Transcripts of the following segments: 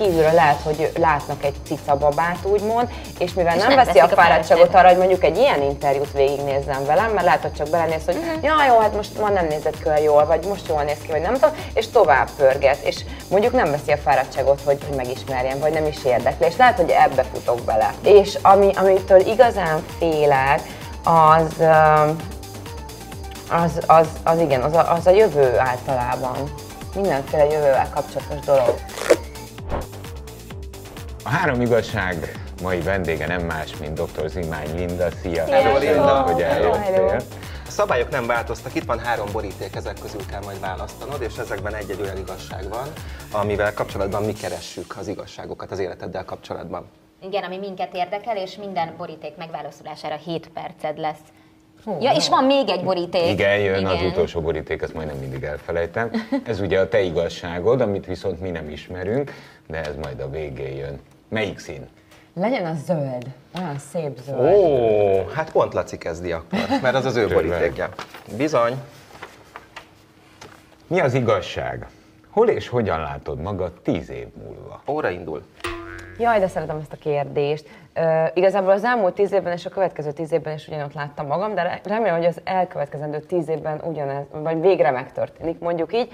kívülről lehet, hogy látnak egy cicababát, úgymond, és mivel És nem, nem veszi a fáradtságot arra, hogy mondjuk egy ilyen interjút végignézzem velem, mert lehet, hogy csak belenéz, hogy Mhm. ja, jó, hát most ma nem nézett olyan jól, vagy most jól néz ki, vagy nem tudom, és tovább pörget, és mondjuk nem veszi a fáradtságot, hogy, hogy megismerjen, vagy nem is érdekli, és lehet, hogy ebbe futok bele. És ami, amitől igazán félek, az, az, az, az igen, az a, az a jövő általában. Mindenféle jövővel kapcsolatos dolog. A három igazság mai vendége nem más, mint dr. Zimány Linda. Szia! Hello, Linda. hogy eljöttél. A szabályok nem változtak, itt van három boríték, ezek közül kell majd választanod, és ezekben egy-egy olyan igazság van, amivel kapcsolatban mi keressük az igazságokat az életeddel kapcsolatban. Igen, ami minket érdekel, és minden boríték megválaszolására 7 perced lesz. Ja, és van még egy boríték. Igen, jön az utolsó boríték, ezt majdnem mindig elfelejtem. Ez ugye a te igazságod, amit viszont mi nem ismerünk, de ez majd a végén jön. Melyik szín? Legyen a zöld, olyan szép zöld. Ó, hát pont Laci kezdi akkor, mert az az ő borítékja. Bizony. Mi az igazság? Hol és hogyan látod magad tíz év múlva? Óra indul. Jaj, de szeretem ezt a kérdést. Uh, igazából az elmúlt tíz évben és a következő tíz évben is ugyanott láttam magam, de re- remélem, hogy az elkövetkezendő tíz évben ugyanez, vagy végre megtörténik, mondjuk így.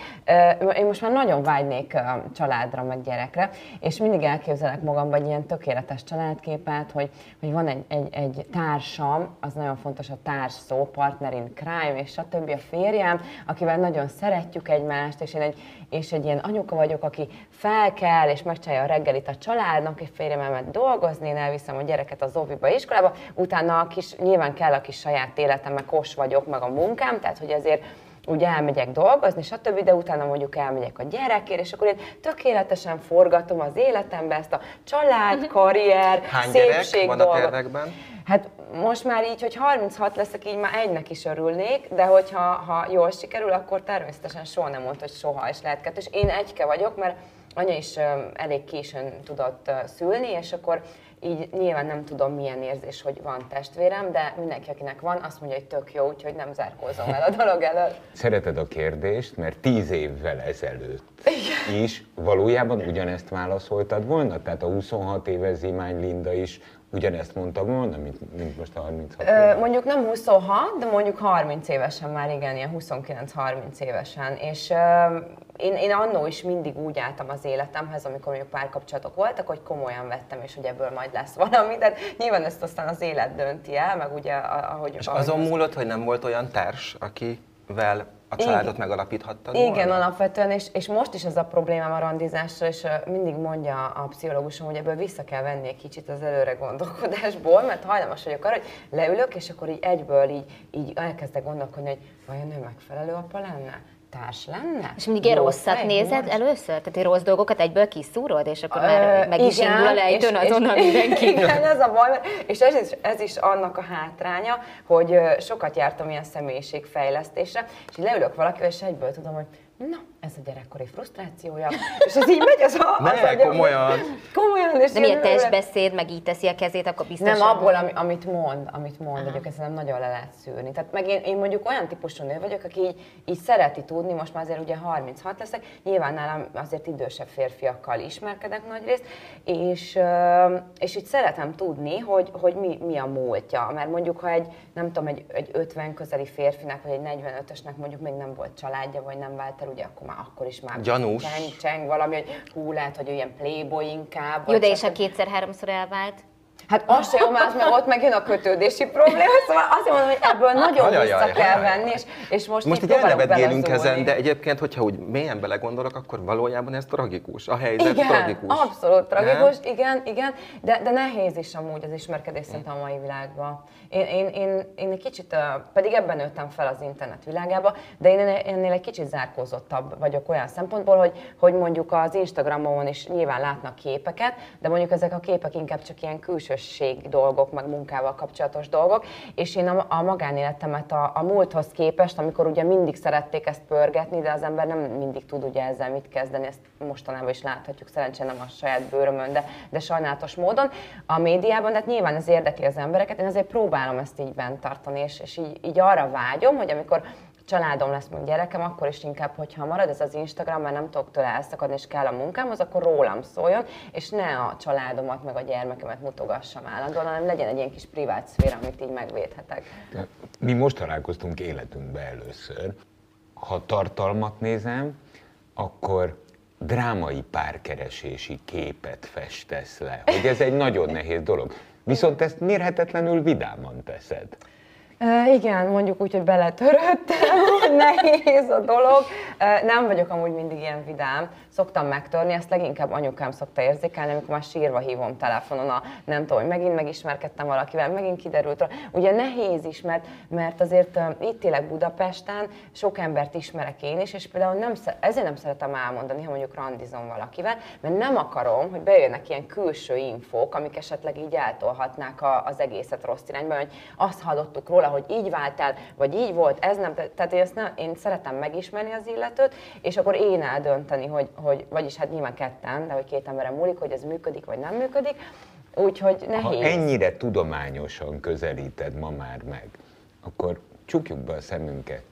Én most már nagyon vágynék uh, családra, meg gyerekre, és mindig elképzelek magamban egy ilyen tökéletes családképet, hogy, hogy van egy, egy, egy társam, az nagyon fontos a társ szó, partner in crime, és stb. a férjem, akivel nagyon szeretjük egymást, és én egy, és egy ilyen anyuka vagyok, aki fel kell, és megcsinálja a reggelit a családnak, és férjem elment dolgozni, elviszem a gyereket az óviba, iskolába, utána a kis, nyilván kell a kis saját életem, meg kos vagyok, meg a munkám, tehát hogy azért úgy elmegyek dolgozni, stb., de utána mondjuk elmegyek a gyerekért, és akkor én tökéletesen forgatom az életembe ezt a család, karrier, Hány szépség van a dolgot. tervekben? Hát most már így, hogy 36 leszek, így már egynek is örülnék, de hogyha ha jól sikerül, akkor természetesen soha nem mondta, hogy soha is lehet kettő. És én egyke vagyok, mert anya is elég későn tudott szülni, és akkor így nyilván nem tudom, milyen érzés, hogy van testvérem, de mindenki, akinek van, azt mondja, hogy tök jó, úgyhogy nem zárkózom el a dolog előtt. Szereted a kérdést, mert tíz évvel ezelőtt is valójában ugyanezt válaszoltad volna? Tehát a 26 éves Zimány Linda is ugyanezt mondta volna, mint, mint most a 36 Ö, mondjuk nem 26, de mondjuk 30 évesen már, igen, ilyen 29-30 évesen. És ö, én, én annó is mindig úgy álltam az életemhez, amikor mondjuk párkapcsolatok voltak, hogy komolyan vettem, és hogy ebből majd lesz valami. De nyilván ezt aztán az élet dönti el, meg ugye a- ahogy... És ahogy azon az- múlott, hogy nem volt olyan társ, akivel a családot megalapíthattad Igen, volna? alapvetően, és, és most is ez a problémám a randizással, és mindig mondja a pszichológusom, hogy ebből vissza kell venni egy kicsit az előre gondolkodásból, mert hajlamos vagyok arra, hogy leülök, és akkor így egyből így, így elkezdek gondolkodni, hogy vajon ő megfelelő apa lenne? Társ lenne? És mindig Jó rosszat nézed először? Tehát egy rossz dolgokat egyből kiszúrod, és akkor már meg is indul a lejtőn azonnal mindenki. Igen, ez a baj, és ez is, ez is annak a hátránya, hogy sokat jártam ilyen személyiségfejlesztésre, és leülök valakivel, és egyből tudom, hogy na, ez a gyerekkori frusztrációja, és ez így megy az a... Ne, az agyam- komolyan. Komolyan, és De milyen testbeszéd, meg így teszi a kezét, akkor biztos. nem abból, ami, amit mond, amit mond, hogy ez nem nagyon le lehet szűrni. Tehát meg én, én mondjuk olyan típusú nő vagyok, aki így, így szereti tudni, most már azért ugye 36 leszek, nyilván nálam azért idősebb férfiakkal ismerkedek nagyrészt, és, és így szeretem tudni, hogy, hogy mi, mi a múltja. Mert mondjuk, ha egy, nem tudom, egy, egy 50 közeli férfinek, vagy egy 45-ösnek mondjuk még nem volt családja, vagy nem vált el, ugye akkor már akkor is már Gyanús. cseng, cseng valami, hogy hú, lehet, hogy ő ilyen playboy inkább. Jó, de és ha kétszer-háromszor elvált? Hát az se jó, más, mert ott megjön a kötődési probléma, szóval azt mondom, hogy ebből nagyon Ajajaj, vissza kell ajaj. venni, és, és most, Most így próbálok elnevetgélünk ezen, de egyébként, hogyha úgy mélyen belegondolok, akkor valójában ez tragikus. A helyzet igen, tragikus. abszolút tragikus, Nem? igen, igen, de, de nehéz is amúgy az ismerkedés szerintem a mai világban. Én, én, én, én egy kicsit, pedig ebben nőttem fel az internet világába, de én ennél egy kicsit zárkózottabb vagyok olyan szempontból, hogy, hogy mondjuk az Instagramon is nyilván látnak képeket, de mondjuk ezek a képek inkább csak ilyen külsőség dolgok, meg munkával kapcsolatos dolgok, és én a, a magánéletemet a, a múlthoz képest, amikor ugye mindig szerették ezt pörgetni, de az ember nem mindig tud ugye ezzel mit kezdeni, ezt mostanában is láthatjuk, szerencsére nem a saját bőrömön, de, de sajnálatos módon. A médiában, de hát nyilván ez érdekli az embereket, én azért próbálom ezt így bent tartani, és, és így, így arra vágyom, hogy amikor családom lesz, mondjuk gyerekem, akkor is inkább, hogyha marad ez az Instagram, mert nem tudok tőle elszakadni, és kell a munkámhoz, akkor rólam szóljon, és ne a családomat, meg a gyermekemet mutogassam állandóan, hanem legyen egy ilyen kis privát szféra, amit így megvédhetek. Mi most találkoztunk életünkbe először. Ha tartalmat nézem, akkor drámai párkeresési képet festesz le, hogy ez egy nagyon nehéz dolog. Viszont ezt mérhetetlenül vidáman teszed. Igen, mondjuk úgy, hogy beletörődtem, nehéz a dolog. Nem vagyok amúgy mindig ilyen vidám, szoktam megtörni, ezt leginkább anyukám szokta érzékelni, amikor már sírva hívom telefonon, a, nem tudom, hogy megint megismerkedtem valakivel, megint kiderült. Ugye nehéz is, mert, mert azért uh, itt élek Budapesten, sok embert ismerek én is, és például nem, ezért nem szeretem elmondani, ha mondjuk randizom valakivel, mert nem akarom, hogy bejönnek ilyen külső infók, amik esetleg így eltolhatnák a, az egészet rossz irányba, hogy azt hallottuk róla, hogy így vált el, vagy így volt, ez nem, tehát én, ezt nem, én szeretem megismerni az illetőt, és akkor én eldönteni, hogy, hogy vagyis hát nyilván ketten, de hogy két emberem múlik, hogy ez működik, vagy nem működik, úgyhogy nehéz. Ha ennyire tudományosan közelíted ma már meg, akkor csukjuk be a szemünket.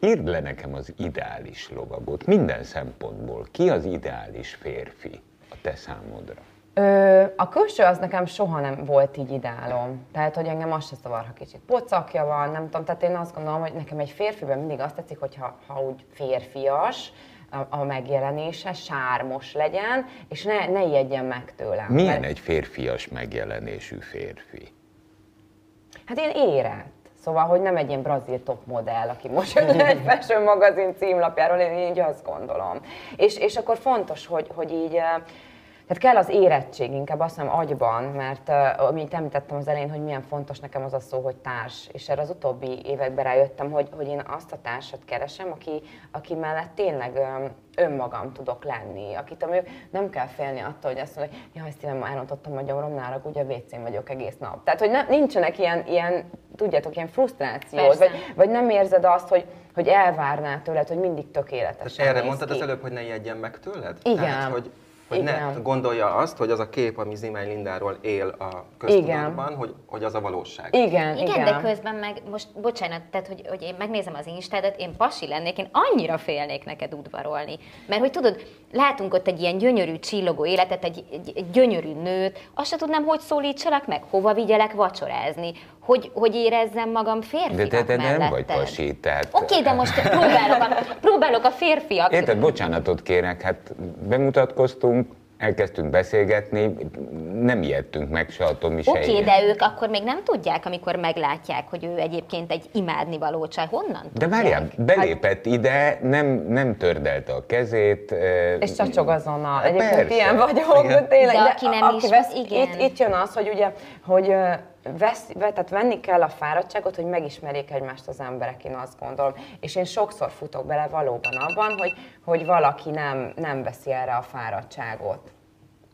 Írd le nekem az ideális lovagot, minden szempontból. Ki az ideális férfi a te számodra? Ö, a külső az nekem soha nem volt így ideálom. Tehát, hogy engem az se zavar, ha kicsit pocakja van, nem tudom. Tehát én azt gondolom, hogy nekem egy férfiben mindig azt tetszik, hogyha ha úgy férfias, a, a megjelenése, sármos legyen, és ne, ne ijedjen meg tőlem. Milyen mert... egy férfias megjelenésű férfi? Hát én érett. Szóval, hogy nem egy ilyen brazil top modell, aki most jön egy fashion magazin címlapjáról, én így azt gondolom. És, és akkor fontos, hogy, hogy így tehát kell az érettség inkább azt hiszem agyban, mert uh, amit említettem az elején, hogy milyen fontos nekem az a szó, hogy társ. És erre az utóbbi években rájöttem, hogy, hogy én azt a társat keresem, aki, aki mellett tényleg um, önmagam tudok lenni, akit ami nem kell félni attól, hogy azt mondja, hogy jaj, Steven, ma elrontottam a gyomrom, nála, ugye a wc vagyok egész nap. Tehát, hogy ne, nincsenek ilyen, ilyen, tudjátok, ilyen frusztrációt, vagy, vagy nem érzed azt, hogy, hogy elvárná tőled, hogy mindig tökéletes. Erre mondtad ki. az előbb, hogy ne ijedjen meg tőled? Igen. Tehát, hogy hogy Igen. ne gondolja azt, hogy az a kép, ami Zimány Lindáról él a köztudatban, hogy, hogy az a valóság. Igen, igen, igen, de közben meg, most bocsánat, tehát hogy, hogy én megnézem az Instádat, én pasi lennék, én annyira félnék neked udvarolni. Mert hogy tudod, látunk ott egy ilyen gyönyörű, csillogó életet, egy, egy, egy gyönyörű nőt, azt se tudnám, hogy szólítsalak meg, hova vigyelek vacsorázni, hogy, hogy érezzem magam férfinak De te, te nem vagy pasi, tehát... Oké, okay, de most próbálok a, próbálok a férfiak... Érted, bocsánatot kérek, hát bemutatkoztunk, elkezdtünk beszélgetni, nem ijedtünk meg se a Tomi Oké, okay, de ők akkor még nem tudják, amikor meglátják, hogy ő egyébként egy imádnivaló csaj. Honnan De várjál, belépett hát... ide, nem, nem tördelte a kezét. És csacsog azonnal. Egyébként Persze. ilyen vagyok, igen. tényleg. De, de aki nem is, vesz, igen. Itt, itt jön az, hogy ugye, hogy vesz, tehát venni kell a fáradtságot, hogy megismerjék egymást az emberek, én azt gondolom. És én sokszor futok bele valóban abban, hogy, hogy valaki nem, nem veszi erre a fáradtságot.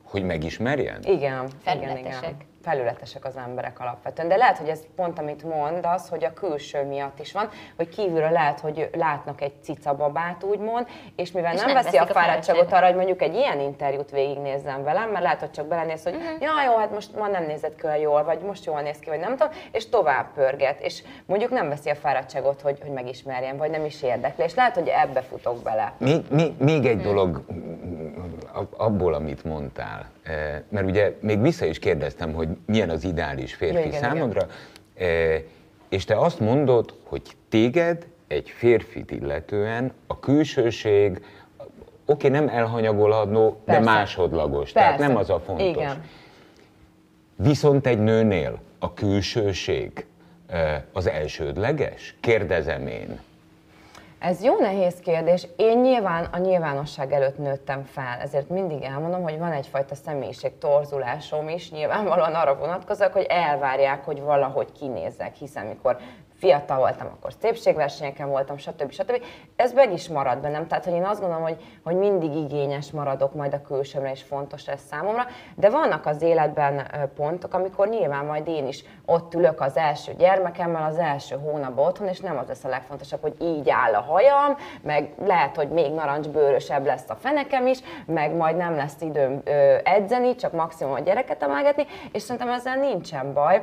Hogy megismerjen? Igen, igen, igen felületesek az emberek alapvetően. De lehet, hogy ez pont amit mond, az, hogy a külső miatt is van, hogy kívülről lehet, hogy látnak egy cicababát, úgymond, és mivel és nem, nem veszi a fáradtságot arra, hogy mondjuk egy ilyen interjút végignézzem velem, mert lehet, hogy csak belenéz, hogy uh-huh. ja, jó, hát most ma nem nézett ki jól, vagy most jól néz ki, vagy nem tudom, és tovább pörget, és mondjuk nem veszi a fáradtságot, hogy, hogy megismerjen, vagy nem is érdekli, és lehet, hogy ebbe futok bele. Még, még, még egy hmm. dolog abból, amit mondtál, eh, mert ugye még vissza is kérdeztem, hogy milyen az ideális férfi igen, számodra, igen. és te azt mondod, hogy téged egy férfit illetően a külsőség, oké, nem elhanyagolható, de másodlagos, Persze. tehát nem az a fontos. Igen. Viszont egy nőnél a külsőség eh, az elsődleges? Kérdezem én. Ez jó nehéz kérdés. Én nyilván a nyilvánosság előtt nőttem fel, ezért mindig elmondom, hogy van egyfajta személyiség torzulásom is, nyilvánvalóan arra vonatkozok, hogy elvárják, hogy valahogy kinézzek, hiszen mikor fiatal voltam, akkor szépségversenyeken voltam, stb. stb. Ez meg is marad bennem, tehát hogy én azt gondolom, hogy, hogy mindig igényes maradok majd a külsőmre, és fontos ez számomra, de vannak az életben pontok, amikor nyilván majd én is ott ülök az első gyermekemmel, az első hónapban otthon, és nem az lesz a legfontosabb, hogy így áll a hajam, meg lehet, hogy még narancsbőrösebb lesz a fenekem is, meg majd nem lesz időm edzeni, csak maximum a gyereket emelgetni, és szerintem ezzel nincsen baj.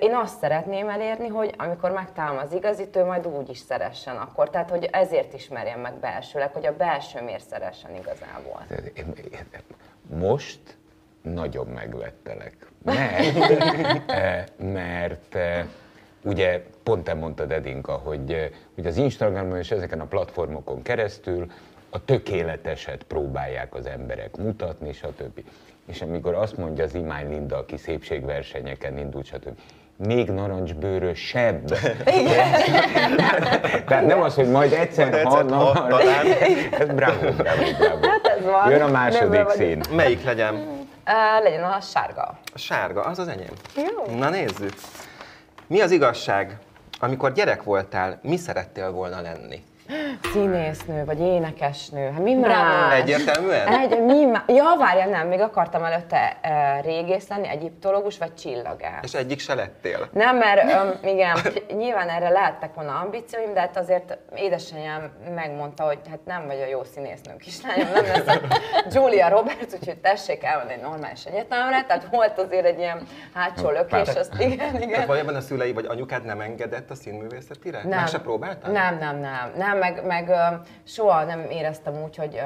Én azt szeretném elérni, hogy amikor már megtalálom az igazit, ő majd úgy is szeressen akkor. Tehát, hogy ezért ismerjen meg belsőleg, hogy a belső miért szeressen igazából. Most nagyon megvettelek. Mert, eh, mert eh, ugye pont te mondtad Edinka, hogy, eh, hogy az Instagramon és ezeken a platformokon keresztül a tökéleteset próbálják az emberek mutatni, stb. És amikor azt mondja az Imány Linda, aki szépségversenyeken indult, stb még narancsbőrösebb. Tehát nem az, hogy majd egyszer, ha, na, ez bravo, bravo, bravo. Hát ez van. Jön a második szín. Melyik legyen? Uh, legyen a sárga. A sárga, az az enyém. Jó. Na nézzük. Mi az igazság? Amikor gyerek voltál, mi szerettél volna lenni? Színésznő, vagy énekesnő, hát mi más? Egyértelműen? Egy, mi má... Ja, várja, nem, még akartam előtte uh, régész lenni, egyiptológus, vagy csillagász. És egyik se lettél. Nem, mert um, igen, nyilván erre lehettek volna ambícióim, de hát azért édesanyám megmondta, hogy hát nem vagy a jó színésznő kislányom, nem lesz a Julia Roberts, úgyhogy tessék elmenni egy normális egyetemre, tehát volt azért egy ilyen hátsó lökés, azt igen, Tehát igen. valójában a szülei vagy anyukád nem engedett a színművészetire? Meg se próbáltál? Nem, nem, nem, nem, meg, meg ö, soha nem éreztem úgy, hogy,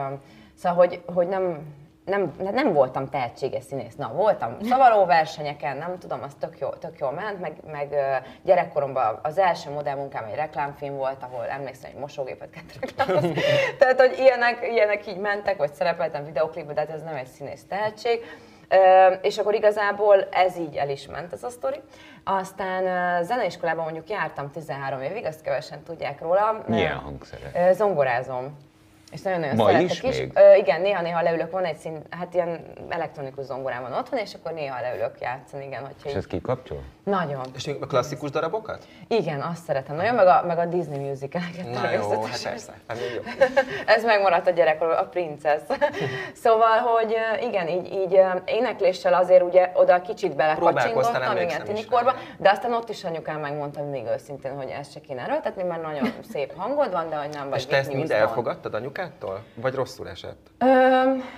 szóval, hogy, hogy nem, nem, nem voltam tehetséges színész. Na, voltam szavaló versenyeken, nem tudom, az tök, jó, tök jól ment, meg, meg gyerekkoromban az első modellmunkám egy reklámfilm volt, ahol emlékszem, hogy mosógépet kellett. Tehát, hogy ilyenek, ilyenek így mentek, vagy szerepeltem videoklipben, de hát ez nem egy színész tehetség. És akkor igazából ez így el is ment ez a sztori. Aztán zeneiskolában mondjuk jártam 13 évig, azt kevesen tudják róla. Milyen Ö, hangszere? Ö, Zongorázom. És nagyon-nagyon Ma szeretek is is. még? Ö, igen, néha-néha leülök, van egy szín, hát ilyen elektronikus zongorám van otthon, és akkor néha leülök játszani, igen, hogyha És így, ez kikapcsol? Nagyon. És a klasszikus darabokat? Igen, azt szeretem nagyon, meg a, meg a Disney musicaleket Na jó, hát persze. Hát jó. Ez megmaradt a gyerekkorban, a princesz. szóval, hogy igen, így, így énekléssel azért ugye oda kicsit belekacsintottam, igen, tinikorba, de aztán ott is anyukám megmondta még őszintén, hogy ezt se kéne erőltetni, mert nagyon szép hangod van, de hogy nem vagy És te ezt mind elfogadtad anyukádtól? Vagy rosszul esett? Ö,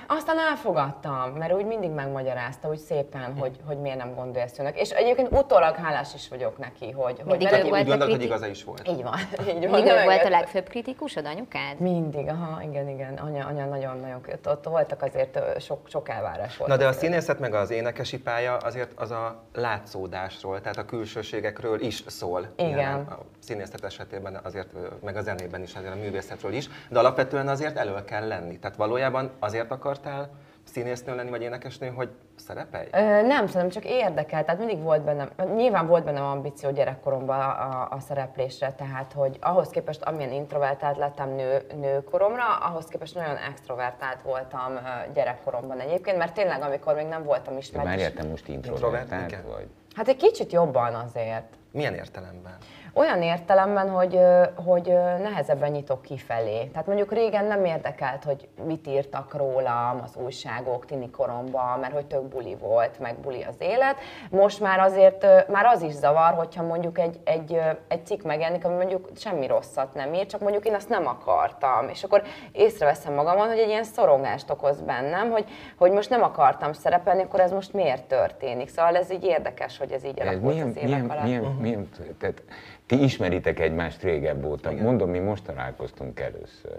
aztán elfogadtam, mert úgy mindig megmagyarázta, úgy szépen, hogy, hogy miért nem gondolja ezt önök. És egyébként utólag hálás is vagyok neki, hogy... hogy Mindig mert ő volt Úgy a gondolod, hogy igaza is volt? Így van, így van. Mindig ő volt a legfőbb kritikusod, anyukád? Mindig, aha, igen, igen. Anya, anya nagyon-nagyon. Ott voltak azért sok, sok elvárás volt. Na de a színészet meg az énekesi pálya azért az a látszódásról, tehát a külsőségekről is szól. Igen. Ilyen színészet esetében azért, meg a zenében is azért a művészetről is, de alapvetően azért elő kell lenni. Tehát valójában azért akartál színésznő lenni, vagy énekesnő, hogy szerepelj? Ö, nem, szerintem csak érdekel, tehát mindig volt bennem, nyilván volt bennem ambíció gyerekkoromban a, a, a szereplésre, tehát hogy ahhoz képest, amilyen introvertált lettem nő, nőkoromra, ahhoz képest nagyon extrovertált voltam gyerekkoromban egyébként, mert tényleg amikor még nem voltam De ismert, már értem most Introvert, introvertált igen. vagy? hát egy kicsit jobban azért. Milyen értelemben? Olyan értelemben, hogy, hogy nehezebben nyitok kifelé. Tehát mondjuk régen nem érdekelt, hogy mit írtak rólam az újságok tini koromban, mert hogy tök buli volt, meg buli az élet. Most már azért már az is zavar, hogyha mondjuk egy, egy, egy cikk megjelenik, ami mondjuk semmi rosszat nem ír, csak mondjuk én azt nem akartam. És akkor észreveszem magamon, hogy egy ilyen szorongást okoz bennem, hogy, hogy most nem akartam szerepelni, akkor ez most miért történik. Szóval ez így érdekes, hogy ez így alakult milyen, az évek milyen, alatt. milyen, milyen, tehát ti ismeritek egymást régebb óta. Mondom, mi most találkoztunk először.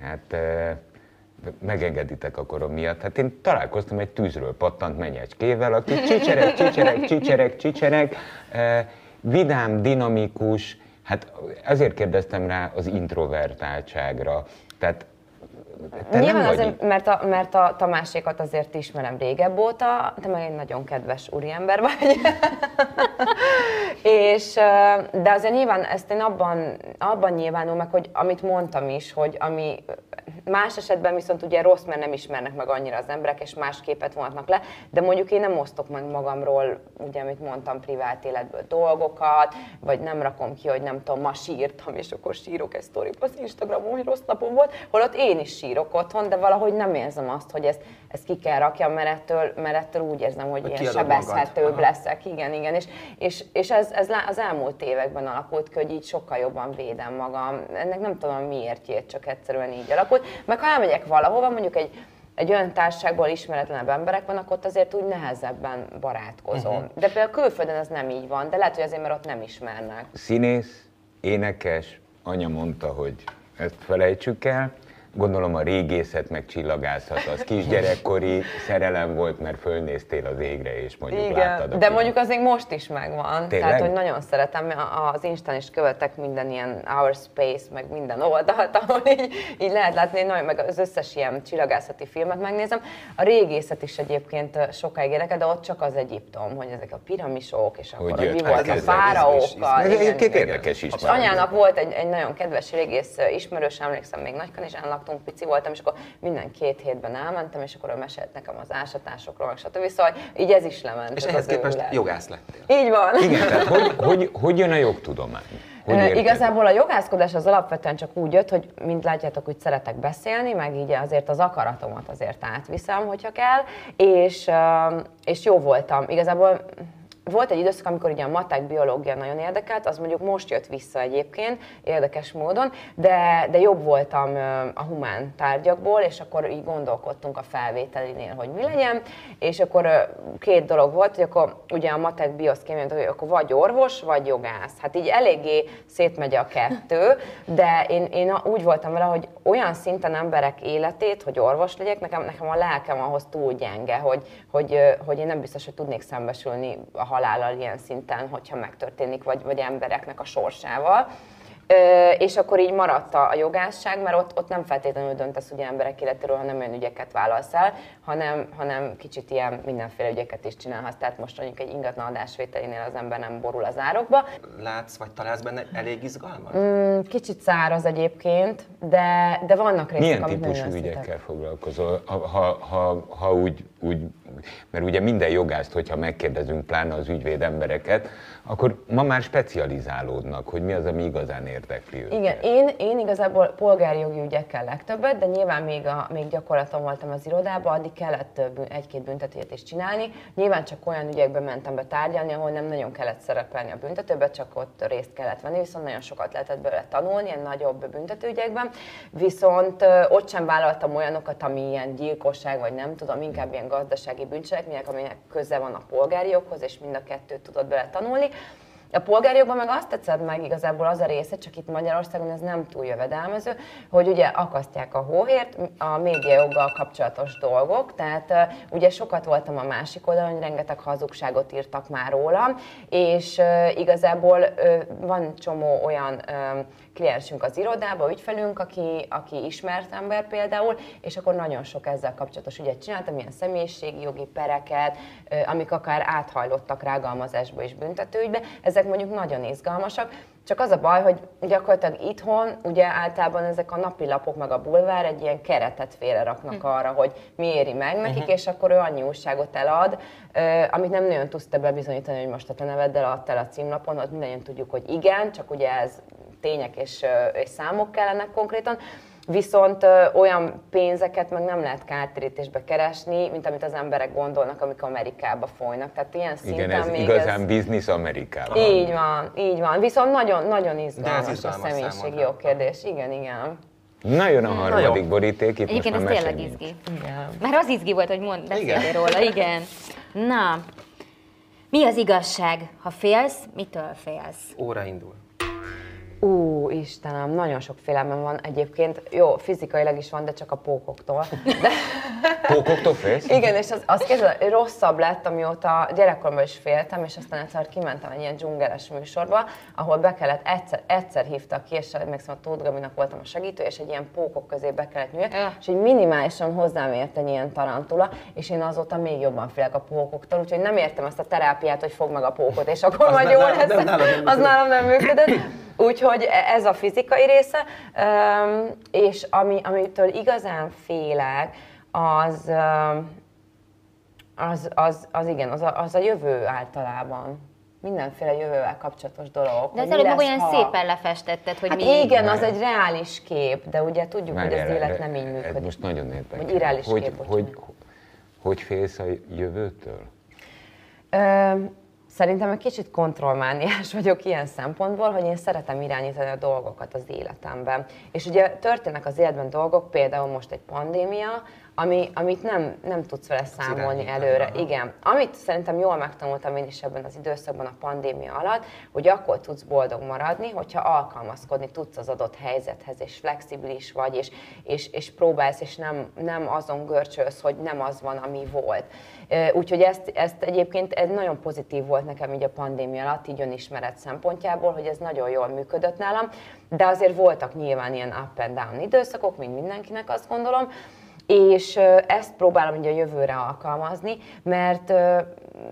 Hát megengeditek a korom miatt. Hát én találkoztam egy tűzről pattant menyecskével, aki csicserek, csicserek, csicserek, csicserek, vidám, dinamikus, hát ezért kérdeztem rá az introvertáltságra. Tehát te Nyilván nem vagy azért, mert a, mert a Tamásékat azért ismerem régebb óta, te meg egy nagyon kedves úriember vagy. és, de azért nyilván ezt én abban, abban nyilvánul meg, hogy amit mondtam is, hogy ami más esetben viszont ugye rossz, mert nem ismernek meg annyira az emberek, és más képet vonatnak le, de mondjuk én nem osztok meg magamról, ugye, amit mondtam, privát életből dolgokat, vagy nem rakom ki, hogy nem tudom, ma sírtam, és akkor sírok egy sztorit az Instagramon, hogy rossz napom volt, holott én is sírok otthon, de valahogy nem érzem azt, hogy ezt, ezt ki kell rakjam, mert ettől, mert ettől úgy érzem, hogy, Hogy ilyen sebezhetőbb leszek, igen, igen, és, és, és ez, ez az elmúlt években alakult ki, hogy így sokkal jobban védem magam. Ennek nem tudom miértjét, csak egyszerűen így alakult. Meg ha elmegyek valahova, mondjuk egy egy olyan társaságból ismeretlenebb emberek vannak, ott azért úgy nehezebben barátkozom. Uh-huh. De például külföldön ez nem így van, de lehet, hogy azért, mert ott nem ismernek. Színész, énekes, anya mondta, hogy ezt felejtsük el, Gondolom a régészet meg csillagászat, az kisgyerekkori szerelem volt, mert fölnéztél az égre, és mondjuk Igen, láttad de film. mondjuk az még most is megvan. Tényleg? Tehát, hogy nagyon szeretem, az Instán is követek minden ilyen Our Space, meg minden oldalt, ahol így, így lehet látni, nagyon, meg az összes ilyen csillagászati filmet megnézem. A régészet is egyébként sokáig érdekel, de ott csak az Egyiptom, hogy ezek a piramisok, és akkor Hogy mi volt hát a fáraókkal. Ez egyébként érdekes is. Anyának volt egy, egy nagyon kedves régész ismerős, emlékszem, még Nagykanizsán laktunk, pici voltam, és akkor minden két hétben elmentem, és akkor ő mesélt nekem az ásatásokról, meg stb. Szóval így ez is lement. És ez ehhez képest világ. jogász lettél. Így van. Igen, tehát hogy, hogy, hogy jön a jogtudomány? Hogy érted? Igazából a jogászkodás az alapvetően csak úgy jött, hogy mint látjátok, úgy szeretek beszélni, meg így azért az akaratomat azért átviszem, hogyha kell, és, és jó voltam. Igazából volt egy időszak, amikor ugye a matek biológia nagyon érdekelt, az mondjuk most jött vissza egyébként, érdekes módon, de, de jobb voltam a humán tárgyakból, és akkor így gondolkodtunk a felvételinél, hogy mi legyen, és akkor két dolog volt, hogy akkor ugye a matek bioszkémia, hogy akkor vagy orvos, vagy jogász. Hát így eléggé szétmegy a kettő, de én, én úgy voltam vele, hogy olyan szinten emberek életét, hogy orvos legyek, nekem, nekem a lelkem ahhoz túl gyenge, hogy, hogy, hogy én nem biztos, hogy tudnék szembesülni a halállal ilyen szinten, hogyha megtörténik, vagy, vagy embereknek a sorsával. Ö, és akkor így maradt a, jogásság, mert ott, ott nem feltétlenül döntesz ugye emberek életéről, hanem olyan ügyeket válasz el, hanem, hanem kicsit ilyen mindenféle ügyeket is csinálhatsz. Tehát most mondjuk egy ingatlan adásvételénél az ember nem borul az árokba. Látsz, vagy találsz benne elég izgalmat? Mm, Kicsit száraz egyébként, de, de vannak részek, Milyen amik típusú ügyekkel foglalkozol? Ha, ha, ha, ha úgy, úgy, mert ugye minden jogászt, hogyha megkérdezünk, pláne az ügyvéd embereket, akkor ma már specializálódnak, hogy mi az, ami igazán érdekli őket. Igen, én, én igazából polgári jogi ügyekkel legtöbbet, de nyilván még, a, még gyakorlatom voltam az irodában, addig kellett egy-két büntetőt is csinálni. Nyilván csak olyan ügyekben mentem be tárgyalni, ahol nem nagyon kellett szerepelni a büntetőben, csak ott részt kellett venni, viszont nagyon sokat lehetett belőle tanulni, ilyen nagyobb büntetőügyekben. Viszont ott sem vállaltam olyanokat, ami ilyen gyilkosság, vagy nem tudom, inkább ilyen gazdasági bűncselekmények, aminek köze van a polgári joghoz, és mind a kettőt tudod bele tanulni. A polgári jogban meg azt tetszett meg igazából az a része, csak itt Magyarországon ez nem túl jövedelmező, hogy ugye akasztják a hóhért, a médiajoggal kapcsolatos dolgok, tehát ugye sokat voltam a másik oldalon, hogy rengeteg hazugságot írtak már rólam, és igazából van csomó olyan kliensünk az irodában, ügyfelünk, aki, aki ismert ember például, és akkor nagyon sok ezzel kapcsolatos ügyet csináltam, ilyen személyiségi jogi pereket, amik akár áthajlottak rágalmazásba és büntetőügybe. Ezek mondjuk nagyon izgalmasak, csak az a baj, hogy gyakorlatilag itthon ugye általában ezek a napilapok meg a bulvár egy ilyen keretet félreraknak Hm. arra, hogy mi éri meg nekik, Mhm. és akkor ő annyi újságot elad, amit nem nagyon tudsz te bebizonyítani, hogy most a te neveddel adtál a címlapon, ott mindannyian tudjuk, hogy igen, csak ugye ez tények és, és számok kellenek konkrétan, viszont ö, olyan pénzeket meg nem lehet kártérítésbe keresni, mint amit az emberek gondolnak, amikor Amerikába folynak. Tehát ilyen szinten Igen, ez még igazán ez... biznisz Amerikában. Így van, így van. Viszont nagyon, nagyon izgalmas, izgalmas a személyiségi számodra. jogkérdés. Igen, igen. Na jön a harmadik jó. boríték, itt Egyébként ez most tényleg izgi. igen. Már az izgi volt, hogy mond, Igen. róla, igen. Na, mi az igazság? Ha félsz, mitől félsz? Óra indul. Ú, Istenem, nagyon sok félelmem van egyébként. Jó, fizikailag is van, de csak a pókoktól. De, Pókoktól félsz? igen, és az, az képzeld, el, rosszabb lett, amióta gyerekkoromban is féltem, és aztán egyszer kimentem egy ilyen dzsungeles műsorba, ahol be kellett, egyszer, egyszer hívtak ki, és emlékszem, a Tóth Gabinak voltam a segítő, és egy ilyen pókok közé be kellett nyúlni, Ja. és egy minimálisan hozzám ért egy ilyen tarantula, és én azóta még jobban félek a pókoktól, úgyhogy nem értem ezt a terápiát, hogy fog meg a pókot, és akkor Az majd jó lesz. nem nálam nem az nálam nem működött. Úgyhogy e- ez a fizikai része, és ami, amitől igazán félek, az, az, az, az igen, az a, az a jövő általában. Mindenféle jövővel kapcsolatos dolog. De hogy az előbb meg olyan ha- szépen lefestetted, hogy Hát mi... igen, az egy reális kép, de ugye tudjuk, hogy az élet de nem így ez működik. most nagyon. Vagy irreális hogy, kép, hogy, bocsánat. hogy félsz a jövőtől? Ö, Szerintem egy kicsit kontrollmániás vagyok ilyen szempontból, hogy én szeretem irányítani a dolgokat az életemben. És ugye történnek az életben dolgok, például most egy pandémia, ami, amit nem, nem tudsz vele számolni előre. aha. Igen. Amit szerintem jól megtanultam én is ebben az időszakban, a pandémia alatt, hogy akkor tudsz boldog maradni, hogyha alkalmazkodni tudsz az adott helyzethez, és flexibilis vagy, és, és, és próbálsz, és nem, nem azon görcsölsz, hogy nem az van, ami volt. Úgyhogy ezt, ezt egyébként ez nagyon pozitív volt nekem így a pandémia alatt, így önismeret szempontjából, hogy ez nagyon jól működött nálam, de azért voltak nyilván ilyen up and down időszakok, mint mindenkinek azt gondolom, és ezt próbálom ugye a jövőre alkalmazni, mert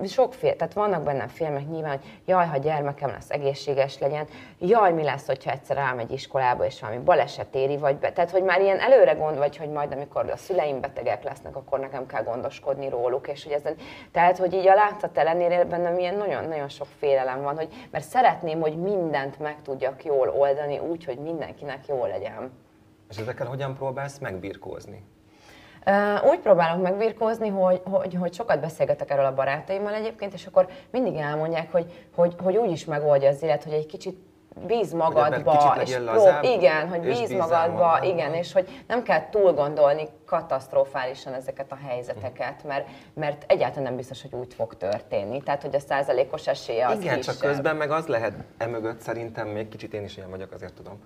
sokféle, tehát vannak bennem filmek nyilván, hogy jaj, ha gyermekem lesz, egészséges legyen, jaj, mi lesz, hogyha egyszer elmegy iskolába, és valami baleset éri, vagy be. Tehát, hogy már ilyen előre gond, vagy hogy majd amikor a szüleim betegek lesznek, akkor nekem kell gondoskodni róluk, és hogy ezen, tehát, hogy így a látszat ellenére bennem ilyen nagyon-nagyon sok félelem van, hogy, mert szeretném, hogy mindent meg tudjak jól oldani, úgy, hogy mindenkinek jó legyen. És ezekkel hogyan próbálsz megbirkózni? Úgy próbálok megbirkózni, hogy, hogy, hogy sokat beszélgetek erről a barátaimmal egyébként, és akkor mindig elmondják, hogy, hogy, hogy úgy is megoldja az élet, hogy egy kicsit bíz magadba, és prób- igen, hogy bíz magadba, magadban. igen, és hogy nem kell túl gondolni katasztrofálisan ezeket a helyzeteket, mert, mert egyáltalán nem biztos, hogy úgy fog történni. Tehát, hogy a százalékos esélye az Igen, kisebb. csak közben meg az lehet emögött szerintem, még kicsit én is ilyen vagyok, azért tudom.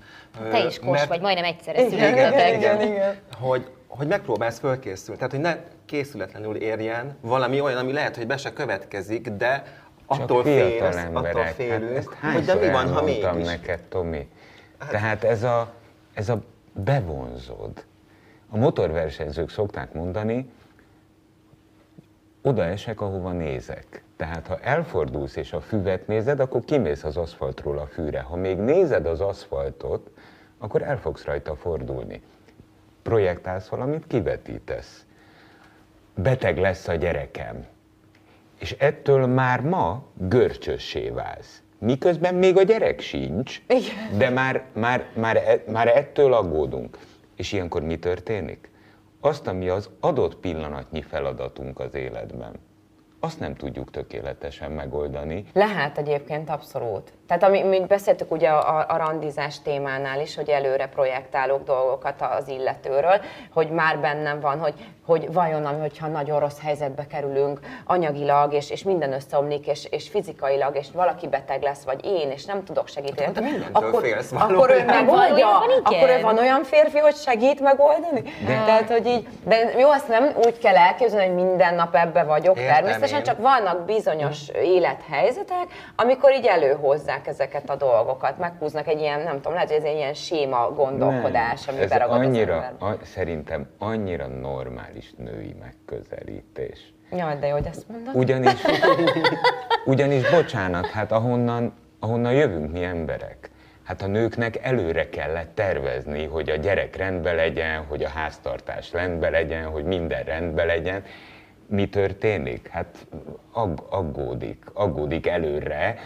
Te is kos mert- vagy, majdnem egyszerre Igen, születtetek. igen, igen. Hogy, hogy megpróbálsz fölkészülni. Tehát, hogy ne készületlenül érjen valami olyan, ami lehet, hogy be se következik, de attól fiatal félsz, attól emberek. Hát félünk, ezt hogy de mi van, ha mégis? neked, Tomi? Tehát ez a, ez a bevonzod. A motorversenyzők szokták mondani, oda esek, ahova nézek. Tehát ha elfordulsz és a füvet nézed, akkor kimész az aszfaltról a fűre. Ha még nézed az aszfaltot, akkor el fogsz rajta fordulni. Projektálsz valamit, kivetítesz. Beteg lesz a gyerekem. És ettől már ma görcsössé válsz. Miközben még a gyerek sincs, Igen. de már, már, már, e- már ettől aggódunk. És ilyenkor mi történik? Azt, ami az adott pillanatnyi feladatunk az életben, azt nem tudjuk tökéletesen megoldani. Lehet egyébként abszolút. Tehát ami, mint beszéltük ugye a, a randizás témánál is, hogy előre projektálok dolgokat az illetőről, hogy már bennem van, hogy, hogy vajon, hogyha nagyon rossz helyzetbe kerülünk anyagilag, és, és minden összeomlik, és, és fizikailag, és valaki beteg lesz, vagy én, és nem tudok segíteni. te mindentől félsz akkor ő megoldja, akkor ő van olyan férfi, hogy segít megoldani? De. Tehát, hogy így, de jó, azt nem úgy kell elképzelni, hogy minden nap ebbe vagyok, Értem természetesen, én. csak vannak bizonyos élethelyzetek, amikor így előhozzák ezeket a dolgokat, meghúznak egy ilyen, nem tudom, lehet, hogy ez egy ilyen séma gondolkodás, ami beragad annyira, az a, szerintem annyira normális női megközelítés. Jaj, de jó, hogy ezt mondod. Ugyanis, ugyanis bocsánat, hát ahonnan, ahonnan jövünk mi emberek, hát a nőknek előre kellett tervezni, hogy a gyerek rendben legyen, hogy a háztartás rendben legyen, hogy minden rendben legyen. Mi történik? Hát ag, aggódik, aggódik előre,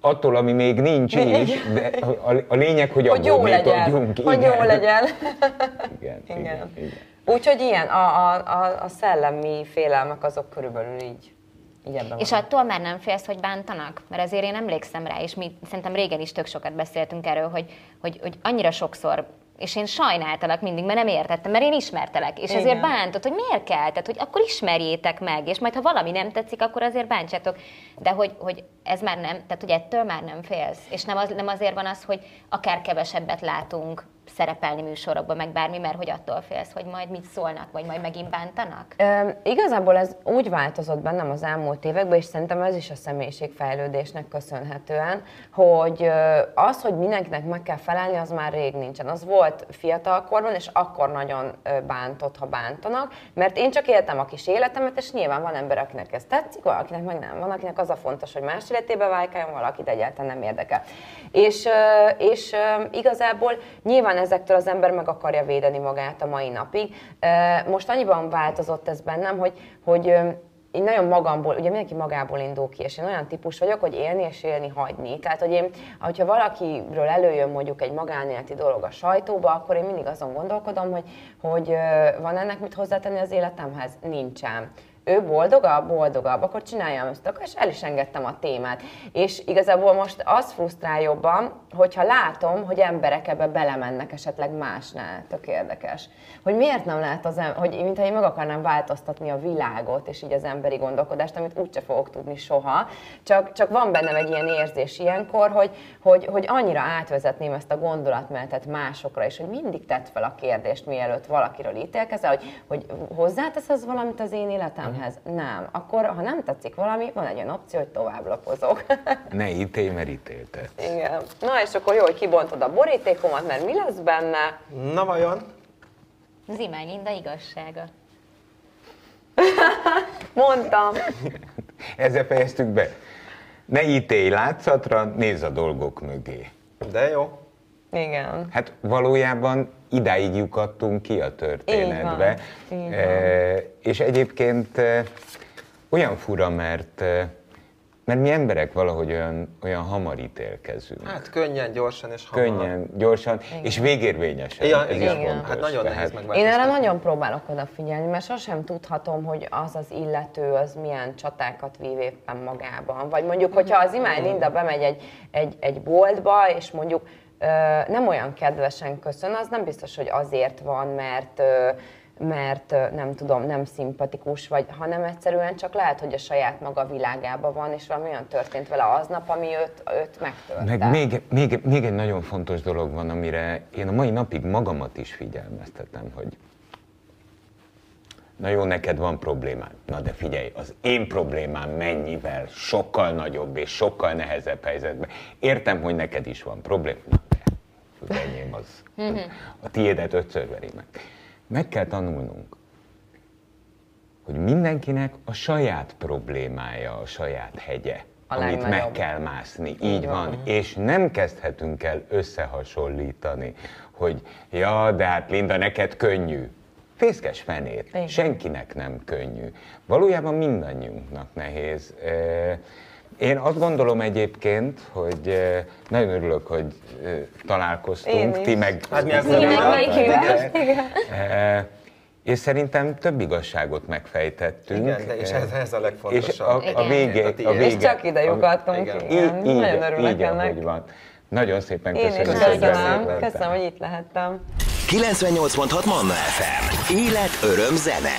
attól, ami még nincs is, de a, a lényeg, hogy, hogy jó aggódni legyen, tudjunk. hogy jó legyen. Igen, Igen. igen, igen. Úgyhogy ilyen, a, a, a, a szellemi félelmek azok körülbelül így, így ebben És van. attól már nem félsz, hogy bántanak? Mert azért én emlékszem rá, és mi szerintem régen is tök sokat beszéltünk erről, hogy, hogy, hogy annyira sokszor és én sajnáltalak mindig, mert nem értettem, mert én ismertelek, és Igen. ezért bántott, hogy miért kell, tehát hogy akkor ismerjétek meg, és majd ha valami nem tetszik, akkor azért bántsátok. De hogy, hogy ez már nem, tehát hogy ettől már nem félsz. És nem, az, nem azért van az, hogy akár kevesebbet látunk szerepelni műsorokban, meg bármi, mert hogy attól félsz, hogy majd mit szólnak, vagy majd megint bántanak? Ö, igazából ez úgy változott bennem az elmúlt években, és szerintem ez is a személyiségfejlődésnek köszönhetően, hogy az, hogy mindenkinek meg kell felelni, az már rég nincsen. Az volt fiatalkorban, és akkor nagyon bántott, ha bántanak, mert én csak éltem a kis életemet, és nyilván van ember, akinek ez tetszik, valakinek meg nem. Van, akinek az a fontos, hogy más életébe válkáljon, valakit egyáltalán nem érdekel. És, és igazából nyilván ezektől az ember meg akarja védeni magát a mai napig. Most annyiban változott ez bennem, hogy, hogy én nagyon magamból, ugye mindenki magából indul ki, és én olyan típus vagyok, hogy élni és élni hagyni. Tehát, hogy én, hogyha valakiről előjön mondjuk egy magánéleti dolog a sajtóba, akkor én mindig azon gondolkodom, hogy, hogy van ennek mit hozzátenni az életemhez? Nincsen. Ő boldogabb, boldogabb, akkor csináljam ezt, akkor és el is engedtem a témát. És igazából most az frusztrál jobban, hogyha látom, hogy emberek ebbe belemennek esetleg másnál, tök érdekes. Hogy miért nem lát az ember, hogy mintha én meg akarnám változtatni a világot, és így az emberi gondolkodást, amit úgyse fogok tudni soha, csak, csak van bennem egy ilyen érzés ilyenkor, hogy, hogy, hogy annyira átvezetném ezt a gondolatmenetet másokra, és hogy mindig tett fel a kérdést, mielőtt valakiről ítélkezel, hogy, hogy hozzátesz az valamit az én életemhez? Nem. Akkor, ha nem tetszik valami, van egy olyan opció, hogy tovább lapozok. Ne ítélj, mert ítélted. Igen. Na és akkor jó, hogy kibontod a borítékomat, mert mi lesz benne? Na vajon? Zimány Linda igazsága. Mondtam. Ezzel fejeztük be. Ne ítélj látszatra, nézz a dolgok mögé. De jó. Igen. Hát valójában idáig lyukadtunk ki a történetbe. Így van, így van. E, és egyébként e, olyan fura, mert, e, mert mi emberek valahogy olyan, olyan hamar ítélkezünk. Hát könnyen, gyorsan és hamar. Könnyen, gyorsan, és végérvényesen. Ja, Ez is igen, fontos. hát nagyon Tehát- nehéz megváltoztatni. Én erre nagyon próbálok odafigyelni, mert sosem tudhatom, hogy az az illető az milyen csatákat vív éppen magában. Vagy mondjuk, hogyha az imány Linda bemegy egy, egy, egy boltba, és mondjuk nem olyan kedvesen köszön, az nem biztos, hogy azért van, mert mert nem tudom, nem szimpatikus, vagy hanem egyszerűen csak lehet, hogy a saját maga világában van, és valami olyan történt vele aznap, ami őt, őt megtörte. Meg még, még, még egy nagyon fontos dolog van, amire én a mai napig magamat is figyelmeztetem, hogy na jó, neked van problémád. Na de figyelj, az én problémám mennyivel sokkal nagyobb és sokkal nehezebb helyzetben. Értem, hogy neked is van probléma. Az enyém az. A tiédet ötször veri meg. Meg kell tanulnunk, hogy mindenkinek a saját problémája, a saját hegye, A amit meg legnagyobb. kell mászni. Így van. És nem kezdhetünk el összehasonlítani, hogy ja, de hát Linda, neked könnyű. Fészkes fenét. Igen. Senkinek nem könnyű. Valójában mindannyiunknak nehéz. Eh, Én azt gondolom egyébként, hogy eh, nagyon örülök, hogy eh, Én találkoztunk, is. ti meg... Hát mi meghívást, Eh, És szerintem több igazságot megfejtettünk. Igen, de és ez, ez a és legfontosabb. a, a, A a tiéd. végé, És csak ide lyukadtunk, Igen. igen. Így, így, Nagyon örülök így, ennek. van. Nagyon szépen Én is köszönjük, köszönöm. Köszönöm, hogy itt lehettem. 98.6 Manna FM. Élet, öröm, zene.